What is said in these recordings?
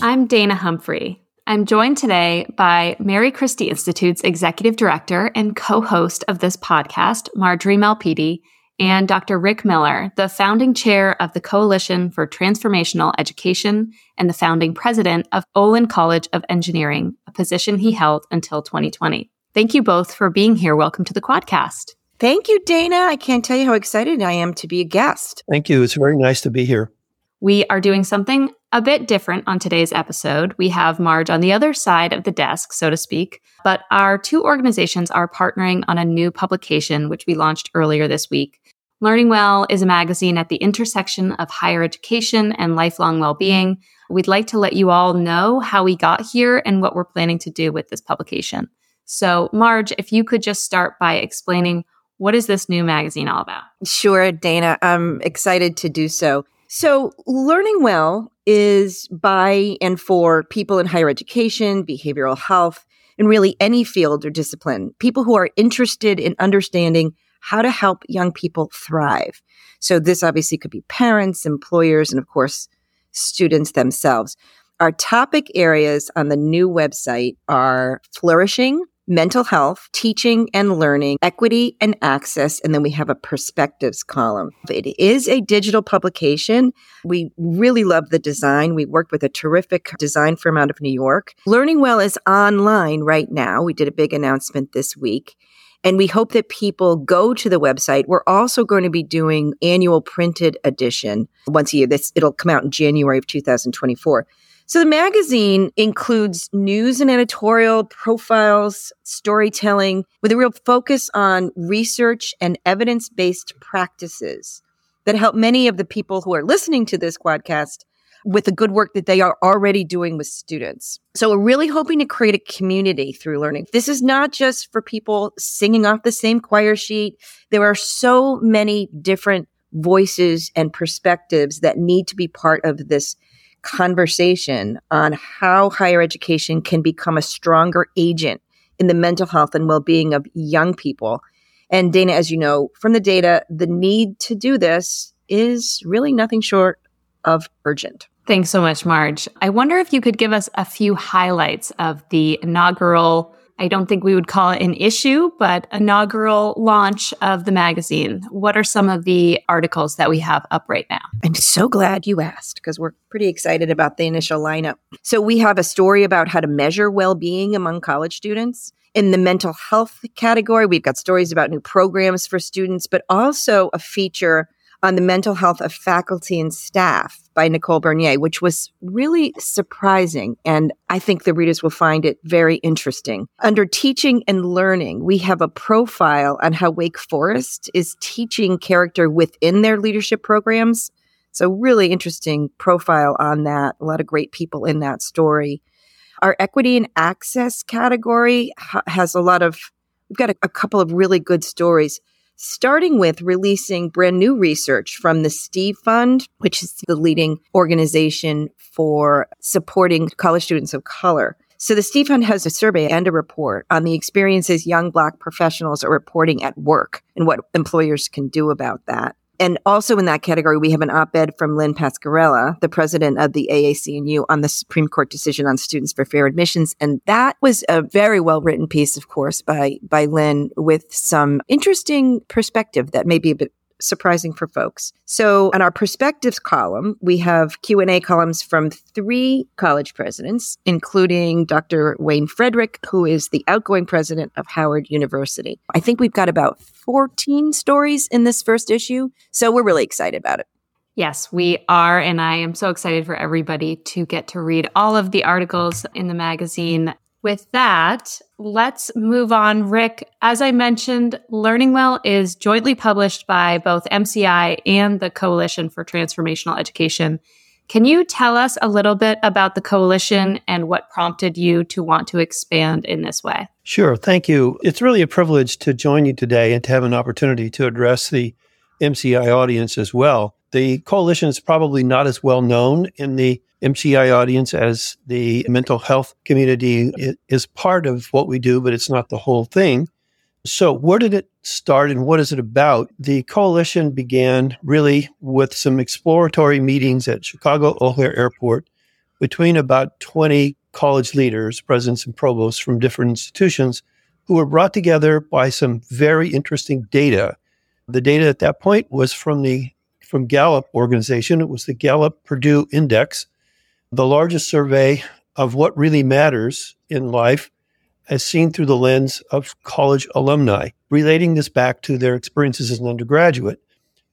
I'm Dana Humphrey. I'm joined today by Mary Christie Institute's Executive Director and co host of this podcast, Marjorie Malpiede, and Dr. Rick Miller, the founding chair of the Coalition for Transformational Education and the founding president of Olin College of Engineering, a position he held until 2020. Thank you both for being here. Welcome to the Quadcast. Thank you, Dana. I can't tell you how excited I am to be a guest. Thank you. It's very nice to be here. We are doing something a bit different on today's episode. We have Marge on the other side of the desk, so to speak, but our two organizations are partnering on a new publication, which we launched earlier this week. Learning Well is a magazine at the intersection of higher education and lifelong well being. We'd like to let you all know how we got here and what we're planning to do with this publication. So, Marge, if you could just start by explaining what is this new magazine all about? Sure, Dana. I'm excited to do so. So, Learning Well is by and for people in higher education, behavioral health, and really any field or discipline, people who are interested in understanding how to help young people thrive. So, this obviously could be parents, employers, and of course, students themselves. Our topic areas on the new website are flourishing, mental health, teaching and learning, equity and access, and then we have a perspectives column. It is a digital publication. We really love the design. We worked with a terrific design firm out of New York. Learning Well is online right now. We did a big announcement this week. And we hope that people go to the website. We're also going to be doing annual printed edition once a year. This it'll come out in January of 2024. So the magazine includes news and editorial profiles, storytelling with a real focus on research and evidence based practices that help many of the people who are listening to this podcast with the good work that they are already doing with students. So we're really hoping to create a community through learning. This is not just for people singing off the same choir sheet. There are so many different voices and perspectives that need to be part of this conversation on how higher education can become a stronger agent in the mental health and well-being of young people. And Dana, as you know from the data, the need to do this is really nothing short of urgent. Thanks so much, Marge. I wonder if you could give us a few highlights of the inaugural I don't think we would call it an issue, but inaugural launch of the magazine. What are some of the articles that we have up right now? I'm so glad you asked because we're pretty excited about the initial lineup. So we have a story about how to measure well-being among college students. In the mental health category, we've got stories about new programs for students, but also a feature on the mental health of faculty and staff by Nicole Bernier, which was really surprising. And I think the readers will find it very interesting. Under teaching and learning, we have a profile on how Wake Forest is teaching character within their leadership programs. So, really interesting profile on that. A lot of great people in that story. Our equity and access category ha- has a lot of, we've got a, a couple of really good stories starting with releasing brand new research from the Steve Fund, which is the leading organization for supporting college students of color. So the Steve Fund has a survey and a report on the experiences young Black professionals are reporting at work and what employers can do about that. And also in that category, we have an op-ed from Lynn Pasquerella, the president of the AAC&U on the Supreme Court decision on students for fair admissions. And that was a very well written piece, of course, by, by Lynn with some interesting perspective that may be a bit surprising for folks. So on our perspectives column, we have Q&A columns from three college presidents, including Dr. Wayne Frederick, who is the outgoing president of Howard University. I think we've got about 14 stories in this first issue, so we're really excited about it. Yes, we are. And I am so excited for everybody to get to read all of the articles in the magazine. With that, let's move on. Rick, as I mentioned, Learning Well is jointly published by both MCI and the Coalition for Transformational Education. Can you tell us a little bit about the coalition and what prompted you to want to expand in this way? Sure. Thank you. It's really a privilege to join you today and to have an opportunity to address the MCI audience as well. The coalition is probably not as well known in the MCI audience as the mental health community it is part of what we do, but it's not the whole thing. So, where did it start and what is it about? The coalition began really with some exploratory meetings at Chicago O'Hare Airport between about 20 college leaders, presidents, and provosts from different institutions who were brought together by some very interesting data. The data at that point was from the from Gallup organization. It was the Gallup Purdue Index, the largest survey of what really matters in life as seen through the lens of college alumni, relating this back to their experiences as an undergraduate.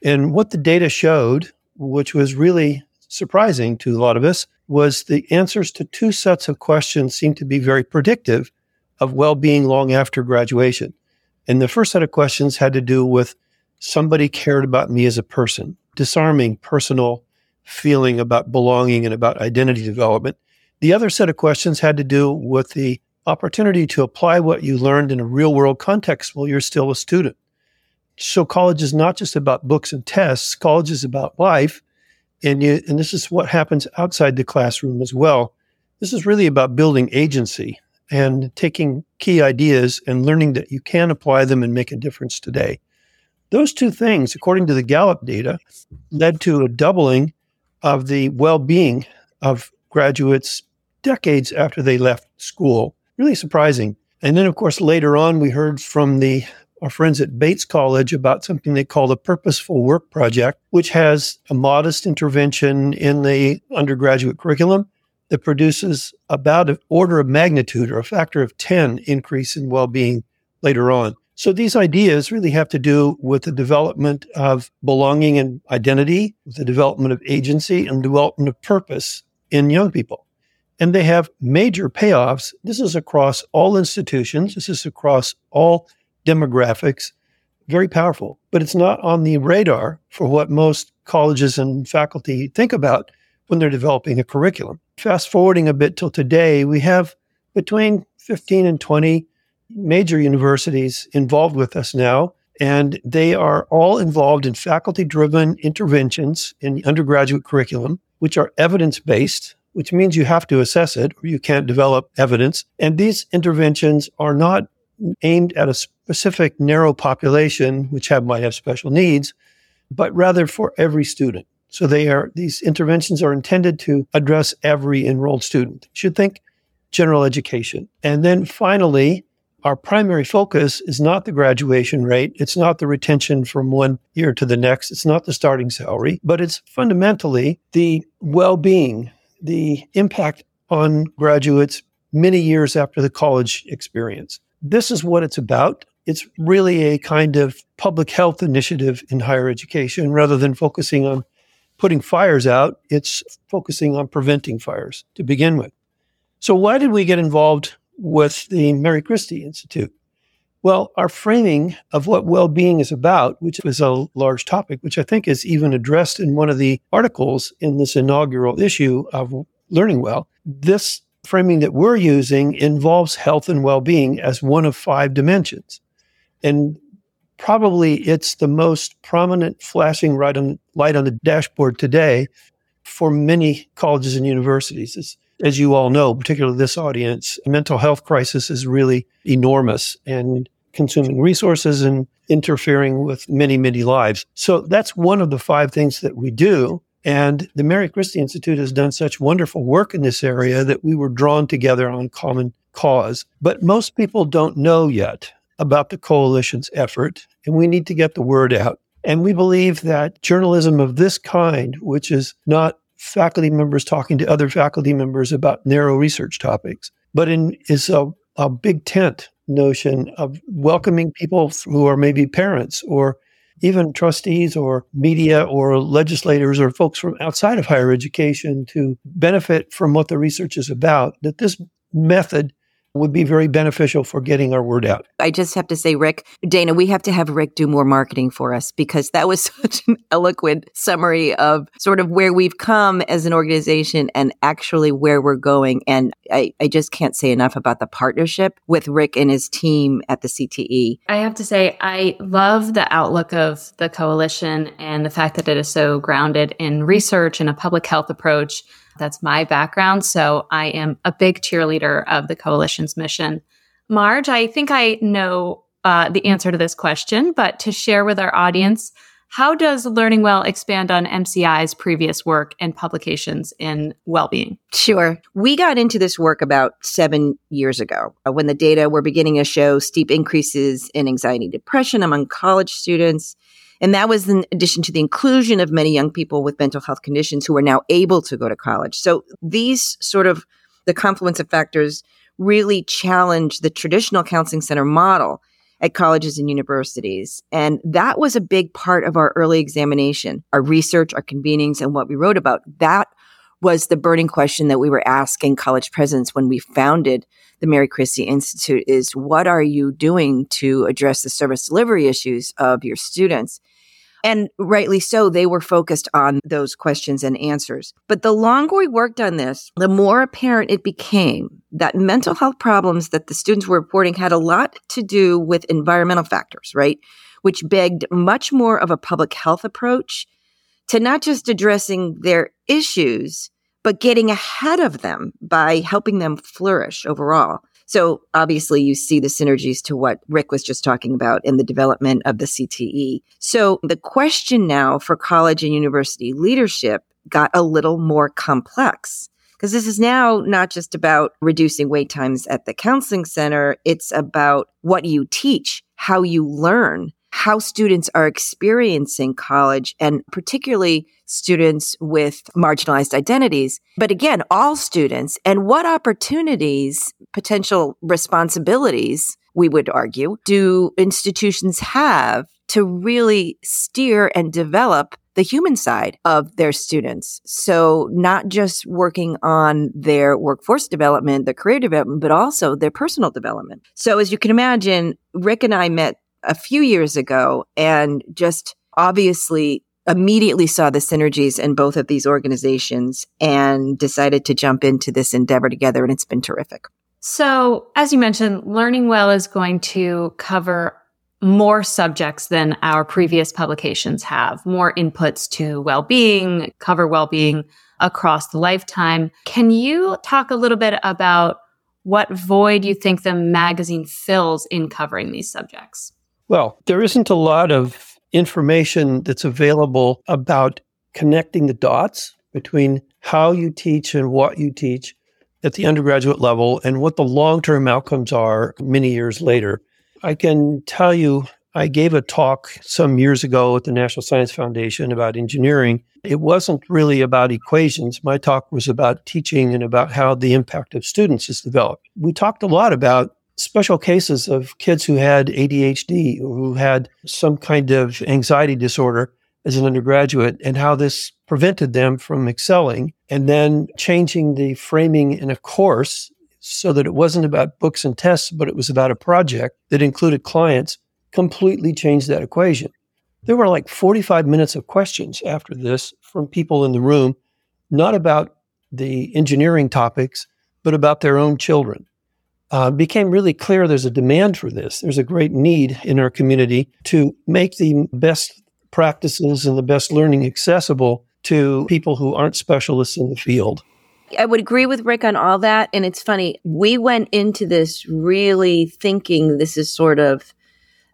And what the data showed, which was really surprising to a lot of us, was the answers to two sets of questions seemed to be very predictive of well being long after graduation. And the first set of questions had to do with somebody cared about me as a person, disarming personal feeling about belonging and about identity development. The other set of questions had to do with the opportunity to apply what you learned in a real world context while you're still a student. So college is not just about books and tests. College is about life. And you, and this is what happens outside the classroom as well. This is really about building agency and taking key ideas and learning that you can apply them and make a difference today. Those two things, according to the Gallup data, led to a doubling of the well being of graduates decades after they left school really surprising. And then, of course, later on, we heard from the our friends at Bates College about something they call the Purposeful Work Project, which has a modest intervention in the undergraduate curriculum that produces about an order of magnitude or a factor of 10 increase in well being later on. So these ideas really have to do with the development of belonging and identity, with the development of agency and development of purpose in young people and they have major payoffs. This is across all institutions, this is across all demographics, very powerful. But it's not on the radar for what most colleges and faculty think about when they're developing a curriculum. Fast forwarding a bit till today, we have between 15 and 20 major universities involved with us now. And they are all involved in faculty driven interventions in the undergraduate curriculum, which are evidence based which means you have to assess it or you can't develop evidence. And these interventions are not aimed at a specific narrow population, which have, might have special needs, but rather for every student. So they are, these interventions are intended to address every enrolled student. You should think general education. And then finally, our primary focus is not the graduation rate. It's not the retention from one year to the next. It's not the starting salary, but it's fundamentally the well-being the impact on graduates many years after the college experience. This is what it's about. It's really a kind of public health initiative in higher education rather than focusing on putting fires out. It's focusing on preventing fires to begin with. So, why did we get involved with the Mary Christie Institute? Well, our framing of what well being is about, which is a large topic, which I think is even addressed in one of the articles in this inaugural issue of Learning Well, this framing that we're using involves health and well being as one of five dimensions. And probably it's the most prominent flashing light on the dashboard today for many colleges and universities. It's, as you all know, particularly this audience, mental health crisis is really enormous. And consuming resources and interfering with many, many lives. So that's one of the five things that we do. And the Mary Christie Institute has done such wonderful work in this area that we were drawn together on common cause. But most people don't know yet about the coalition's effort, and we need to get the word out. And we believe that journalism of this kind, which is not faculty members talking to other faculty members about narrow research topics, but in, is a, a big tent notion of welcoming people who are maybe parents or even trustees or media or legislators or folks from outside of higher education to benefit from what the research is about, that this method would be very beneficial for getting our word out. I just have to say, Rick, Dana, we have to have Rick do more marketing for us because that was such an eloquent summary of sort of where we've come as an organization and actually where we're going. And I, I just can't say enough about the partnership with Rick and his team at the CTE. I have to say, I love the outlook of the coalition and the fact that it is so grounded in research and a public health approach. That's my background. So I am a big cheerleader of the coalition's mission. Marge, I think I know uh, the answer to this question, but to share with our audience, how does Learning Well expand on MCI's previous work and publications in well-being? Sure. We got into this work about seven years ago uh, when the data were beginning to show steep increases in anxiety depression among college students and that was in addition to the inclusion of many young people with mental health conditions who are now able to go to college. So these sort of the confluence of factors really challenge the traditional counseling center model at colleges and universities. And that was a big part of our early examination, our research, our convenings, and what we wrote about. That was the burning question that we were asking college presidents when we founded the Mary Christie Institute is what are you doing to address the service delivery issues of your students? And rightly so, they were focused on those questions and answers. But the longer we worked on this, the more apparent it became that mental health problems that the students were reporting had a lot to do with environmental factors, right? Which begged much more of a public health approach to not just addressing their issues, but getting ahead of them by helping them flourish overall. So obviously you see the synergies to what Rick was just talking about in the development of the CTE. So the question now for college and university leadership got a little more complex because this is now not just about reducing wait times at the counseling center. It's about what you teach, how you learn, how students are experiencing college and particularly students with marginalized identities. But again, all students and what opportunities, potential responsibilities, we would argue, do institutions have to really steer and develop the human side of their students. So not just working on their workforce development, their career development, but also their personal development. So as you can imagine, Rick and I met a few years ago and just obviously immediately saw the synergies in both of these organizations and decided to jump into this endeavor together. And it's been terrific. So, as you mentioned, Learning Well is going to cover more subjects than our previous publications have, more inputs to well being, cover well being across the lifetime. Can you talk a little bit about what void you think the magazine fills in covering these subjects? Well, there isn't a lot of information that's available about connecting the dots between how you teach and what you teach at the undergraduate level and what the long term outcomes are many years later. I can tell you, I gave a talk some years ago at the National Science Foundation about engineering. It wasn't really about equations. My talk was about teaching and about how the impact of students is developed. We talked a lot about special cases of kids who had ADHD who had some kind of anxiety disorder as an undergraduate and how this prevented them from excelling and then changing the framing in a course so that it wasn't about books and tests, but it was about a project that included clients completely changed that equation. There were like 45 minutes of questions after this from people in the room, not about the engineering topics, but about their own children uh, became really clear there's a demand for this. There's a great need in our community to make the best practices and the best learning accessible to people who aren't specialists in the field. I would agree with Rick on all that. And it's funny, we went into this really thinking this is sort of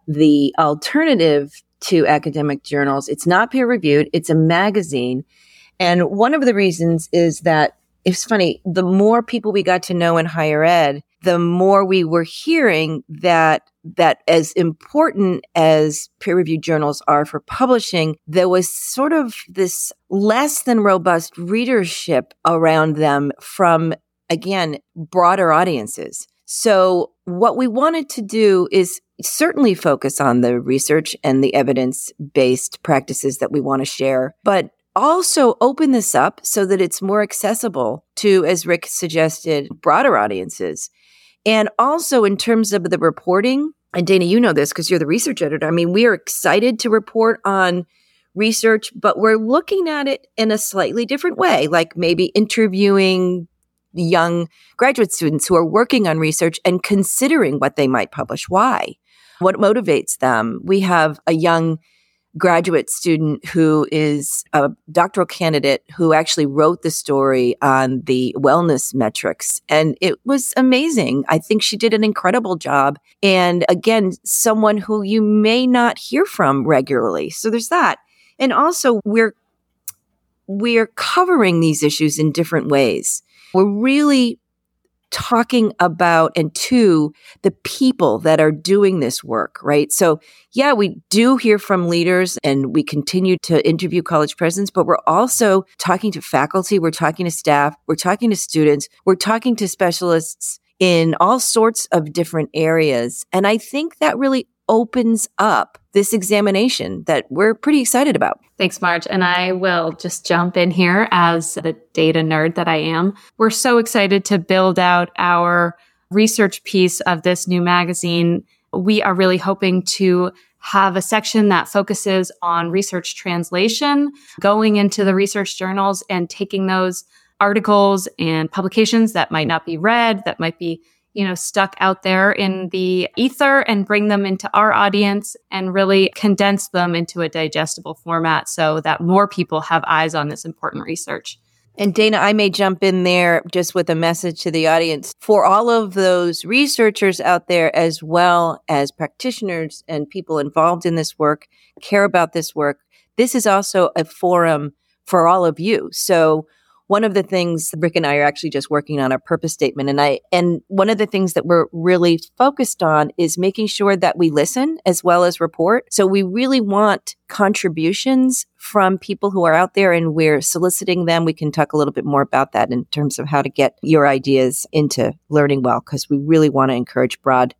the alternative to academic journals. It's not peer reviewed, it's a magazine. And one of the reasons is that it's funny, the more people we got to know in higher ed, the more we were hearing that that as important as peer reviewed journals are for publishing, there was sort of this less than robust readership around them from, again, broader audiences. So what we wanted to do is certainly focus on the research and the evidence based practices that we want to share, but also open this up so that it's more accessible to, as Rick suggested, broader audiences And also in terms of the reporting, and Dana, you know this because you're the research editor. I mean, we are excited to report on research, but we're looking at it in a slightly different way, like maybe interviewing young graduate students who are working on research and considering what they might publish. Why? What motivates them? We have a young graduate student who is a doctoral candidate who actually wrote the story on the wellness metrics. And it was amazing. I think she did an incredible job. And again, someone who you may not hear from regularly. So there's that. And also we're, we're covering these issues in different ways. We're really talking about and to the people that are doing this work, right? So, yeah, we do hear from leaders and we continue to interview college presidents, but we're also talking to faculty, we're talking to staff, we're talking to students, we're talking to specialists in all sorts of different areas. And I think that really opens up this examination that we're pretty excited about. Thanks, Marge. And I will just jump in here as the data nerd that I am. We're so excited to build out our research piece of this new magazine. We are really hoping to have a section that focuses on research translation, going into the research journals and taking those articles and publications that might not be read, that might be you know, stuck out there in the ether and bring them into our audience and really condense them into a digestible format so that more people have eyes on this important research. And Dana, I may jump in there just with a message to the audience for all of those researchers out there, as well as practitioners and people involved in this work, care about this work. This is also a forum for all of you. So one of the things Rick and I are actually just working on a purpose statement. And I, and one of the things that we're really focused on is making sure that we listen as well as report. So we really want contributions from people who are out there and we're soliciting them. We can talk a little bit more about that in terms of how to get your ideas into learning well, because we really want to encourage broad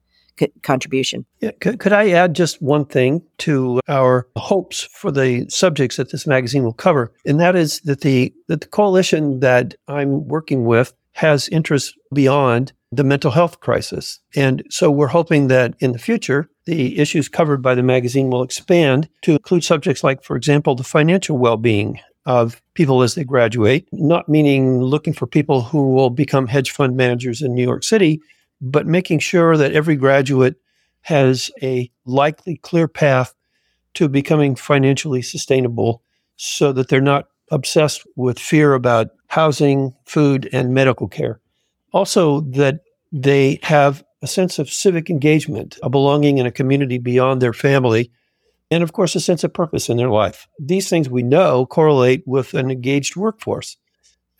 contribution. Yeah, could, could I add just one thing to our hopes for the subjects that this magazine will cover, and that is that the that the coalition that I'm working with has interests beyond the mental health crisis, and so we're hoping that in the future the issues covered by the magazine will expand to include subjects like, for example, the financial well-being of people as they graduate, not meaning looking for people who will become hedge fund managers in New York City, but making sure that every graduate has a likely clear path to becoming financially sustainable so that they're not obsessed with fear about housing, food, and medical care. Also, that they have a sense of civic engagement, a belonging in a community beyond their family, and of course, a sense of purpose in their life. These things we know correlate with an engaged workforce.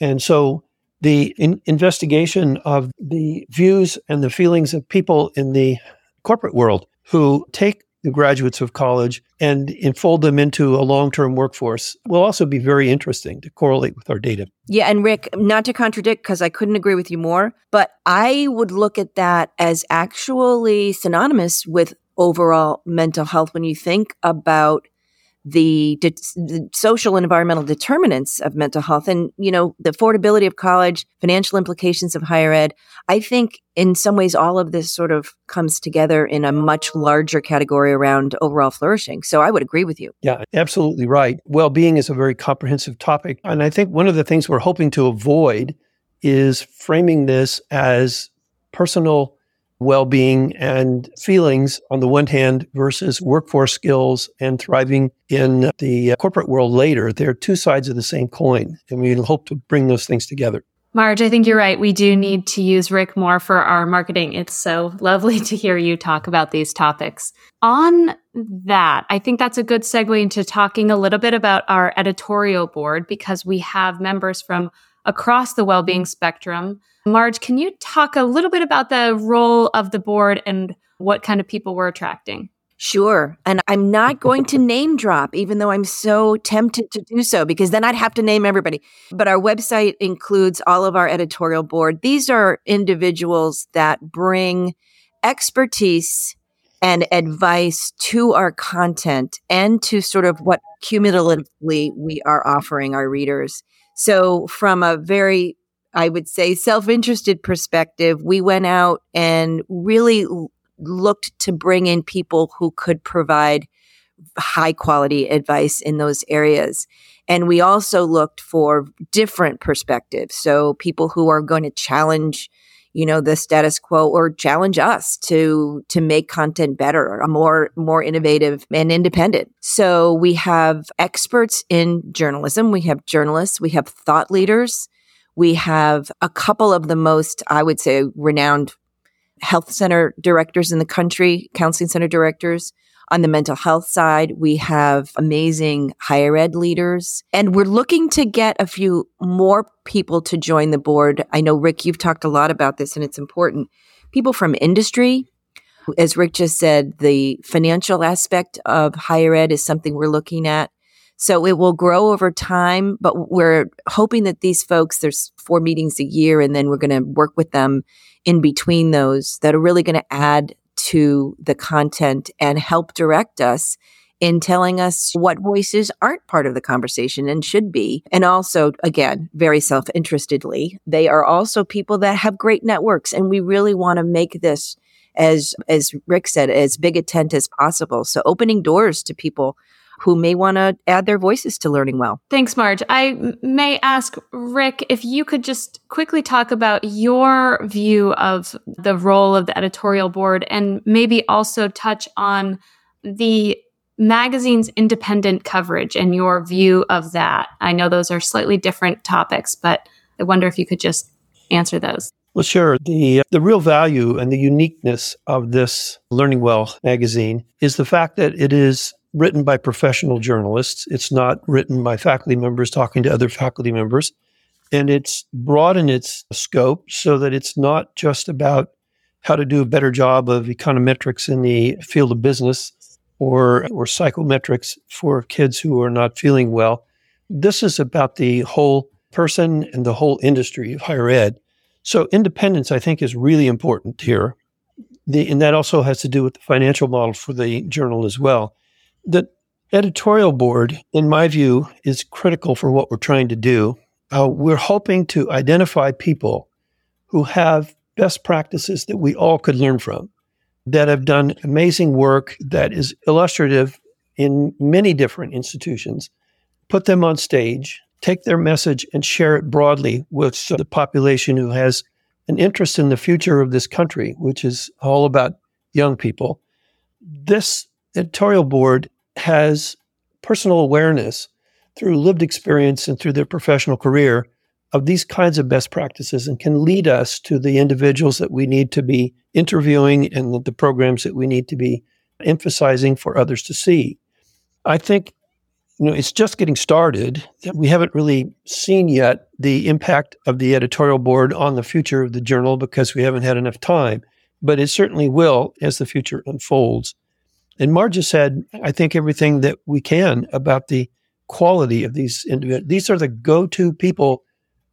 And so the in- investigation of the views and the feelings of people in the corporate world who take the graduates of college and enfold them into a long term workforce will also be very interesting to correlate with our data. Yeah. And Rick, not to contradict, because I couldn't agree with you more, but I would look at that as actually synonymous with overall mental health when you think about the, de- the, social and environmental determinants of mental health and you know the affordability of college financial implications of higher ed. I think in some ways all of this sort of comes together in a much larger category around overall flourishing. So i would agree with you. Yeah absolutely right. Well-being is a very comprehensive topic. And i think one of the things we're hoping to avoid is framing this as personal well being and feelings on the one hand versus workforce skills and thriving in the uh, corporate world later. They're two sides of the same coin, and we hope to bring those things together. Marge, I think you're right. We do need to use Rick more for our marketing. It's so lovely to hear you talk about these topics. On that, I think that's a good segue into talking a little bit about our editorial board because we have members from across the well-being spectrum. Marge, can you talk a little bit about the role of the board and what kind of people we're attracting? Sure. And I'm not going to name drop, even though I'm so tempted to do so, because then I'd have to name everybody. But our website includes all of our editorial board. These are individuals that bring expertise and advice to our content and to sort of what cumulatively we are offering our readers. So, from a very I would say, self interested perspective, we went out and really looked to bring in people who could provide high quality advice in those areas. And we also looked for different perspectives. So people who are going to challenge, you know, the status quo or challenge us to, to make content better, more, more innovative and independent. So we have experts in journalism. We have journalists. We have thought leaders. We have a couple of the most, I would say, renowned health center directors in the country, counseling center directors. On the mental health side, we have amazing higher ed leaders, and we're looking to get a few more people to join the board. I know, Rick, you've talked a lot about this, and it's important. People from industry, as Rick just said, the financial aspect of higher ed is something we're looking at. So it will grow over time, but we're hoping that these folks, there's four meetings a year, and then we're going to work with them in between those that are really going to add to the content and help direct us in telling us what voices aren't part of the conversation and should be. And also, again, very self interestedly, they are also people that have great networks. And we really want to make this, as, as Rick said, as big a tent as possible. So opening doors to people who may want to add their voices to learning well. Thanks, Marge. I may ask Rick if you could just quickly talk about your view of the role of the editorial board and maybe also touch on the magazine's independent coverage and your view of that. I know those are slightly different topics, but I wonder if you could just answer those. Well, sure. The, uh, the real value and the uniqueness of this Learning Well magazine is the fact that it is written by professional journalists. It's not written by faculty members talking to other faculty members. And it's broadened its scope so that it's not just about how to do a better job of econometrics in the field of business or, or psychometrics for kids who are not feeling well. This is about the whole person and the whole industry of higher ed. So independence, I think, is really important here. The, and that also has to do with the financial model for the journal as well. The editorial board, in my view, is critical for what we're trying to do. Uh, we're hoping to identify people who have best practices that we all could learn from, that have done amazing work that is illustrative in many different institutions, put them on stage, take their message and share it broadly with the population who has an interest in the future of this country, which is all about young people. This editorial board has personal awareness through lived experience and through their professional career of these kinds of best practices and can lead us to the individuals that we need to be interviewing and the programs that we need to be emphasizing for others to see. I think you know it's just getting started. We haven't really seen yet the impact of the editorial board on the future of the journal because we haven't had enough time, but it certainly will as the future unfolds. And Marge has said, I think, everything that we can about the quality of these individuals. These are the go to people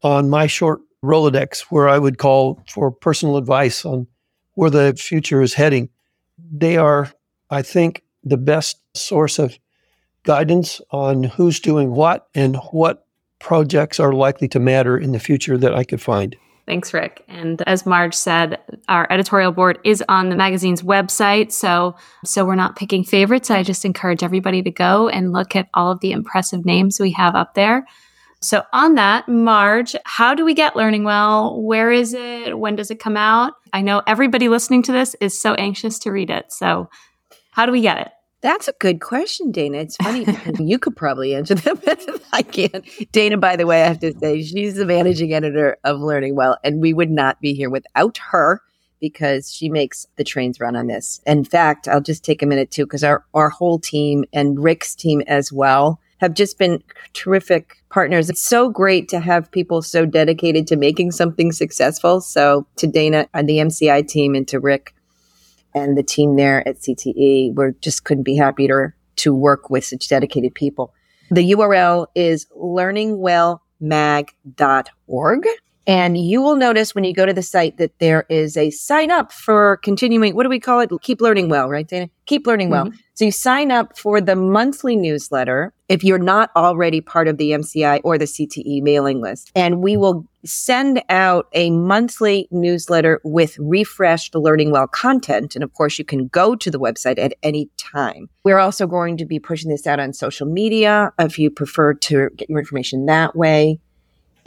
on my short Rolodex where I would call for personal advice on where the future is heading. They are, I think, the best source of guidance on who's doing what and what projects are likely to matter in the future that I could find. Thanks, Rick. And as Marge said, our editorial board is on the magazine's website. So, so we're not picking favorites. I just encourage everybody to go and look at all of the impressive names we have up there. So, on that, Marge, how do we get Learning Well? Where is it? When does it come out? I know everybody listening to this is so anxious to read it. So, how do we get it? That's a good question, Dana. It's funny you could probably answer that better than I can. Dana, by the way, I have to say, she's the managing editor of Learning Well, and we would not be here without her because she makes the trains run on this. In fact, I'll just take a minute too, because our, our whole team and Rick's team as well have just been terrific partners. It's so great to have people so dedicated to making something successful. So to Dana and the MCI team and to Rick, and the team there at CTE. We just couldn't be happier to work with such dedicated people. The URL is learningwellmag.org. And you will notice when you go to the site that there is a sign up for continuing, what do we call it? Keep learning well, right, Dana? Keep Learning Well. Mm-hmm. So you sign up for the monthly newsletter if you're not already part of the MCI or the CTE mailing list. And we will send out a monthly newsletter with refreshed Learning Well content. And of course, you can go to the website at any time. We're also going to be pushing this out on social media if you prefer to get your information that way.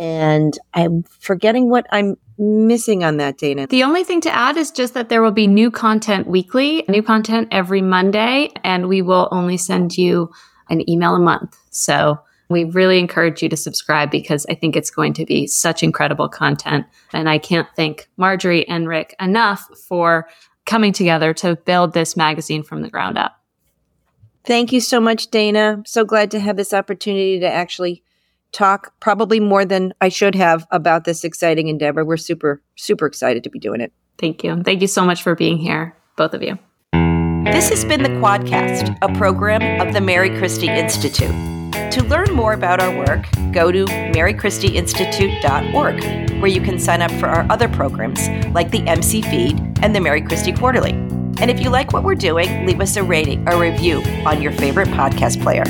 And I'm forgetting what I'm missing on that, Dana? The only thing to add is just that there will be new content weekly, new content every Monday, and we will only send you an email a month. So we really encourage you to subscribe because I think it's going to be such incredible content. And I can't thank Marjorie and Rick enough for coming together to build this magazine from the ground up. Thank you so much, Dana. So glad to have this opportunity to actually talk probably more than I should have about this exciting endeavor. We're super, super excited to be doing it. Thank you. Thank you so much for being here, both of you. This has been the Quadcast, a program of the Mary Christie Institute. To learn more about our work, go to marychristieinstitute.org, where you can sign up for our other programs like the MC Feed and the Mary Christie Quarterly. And if you like what we're doing, leave us a rating or review on your favorite podcast player.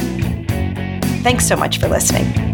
Thanks so much for listening.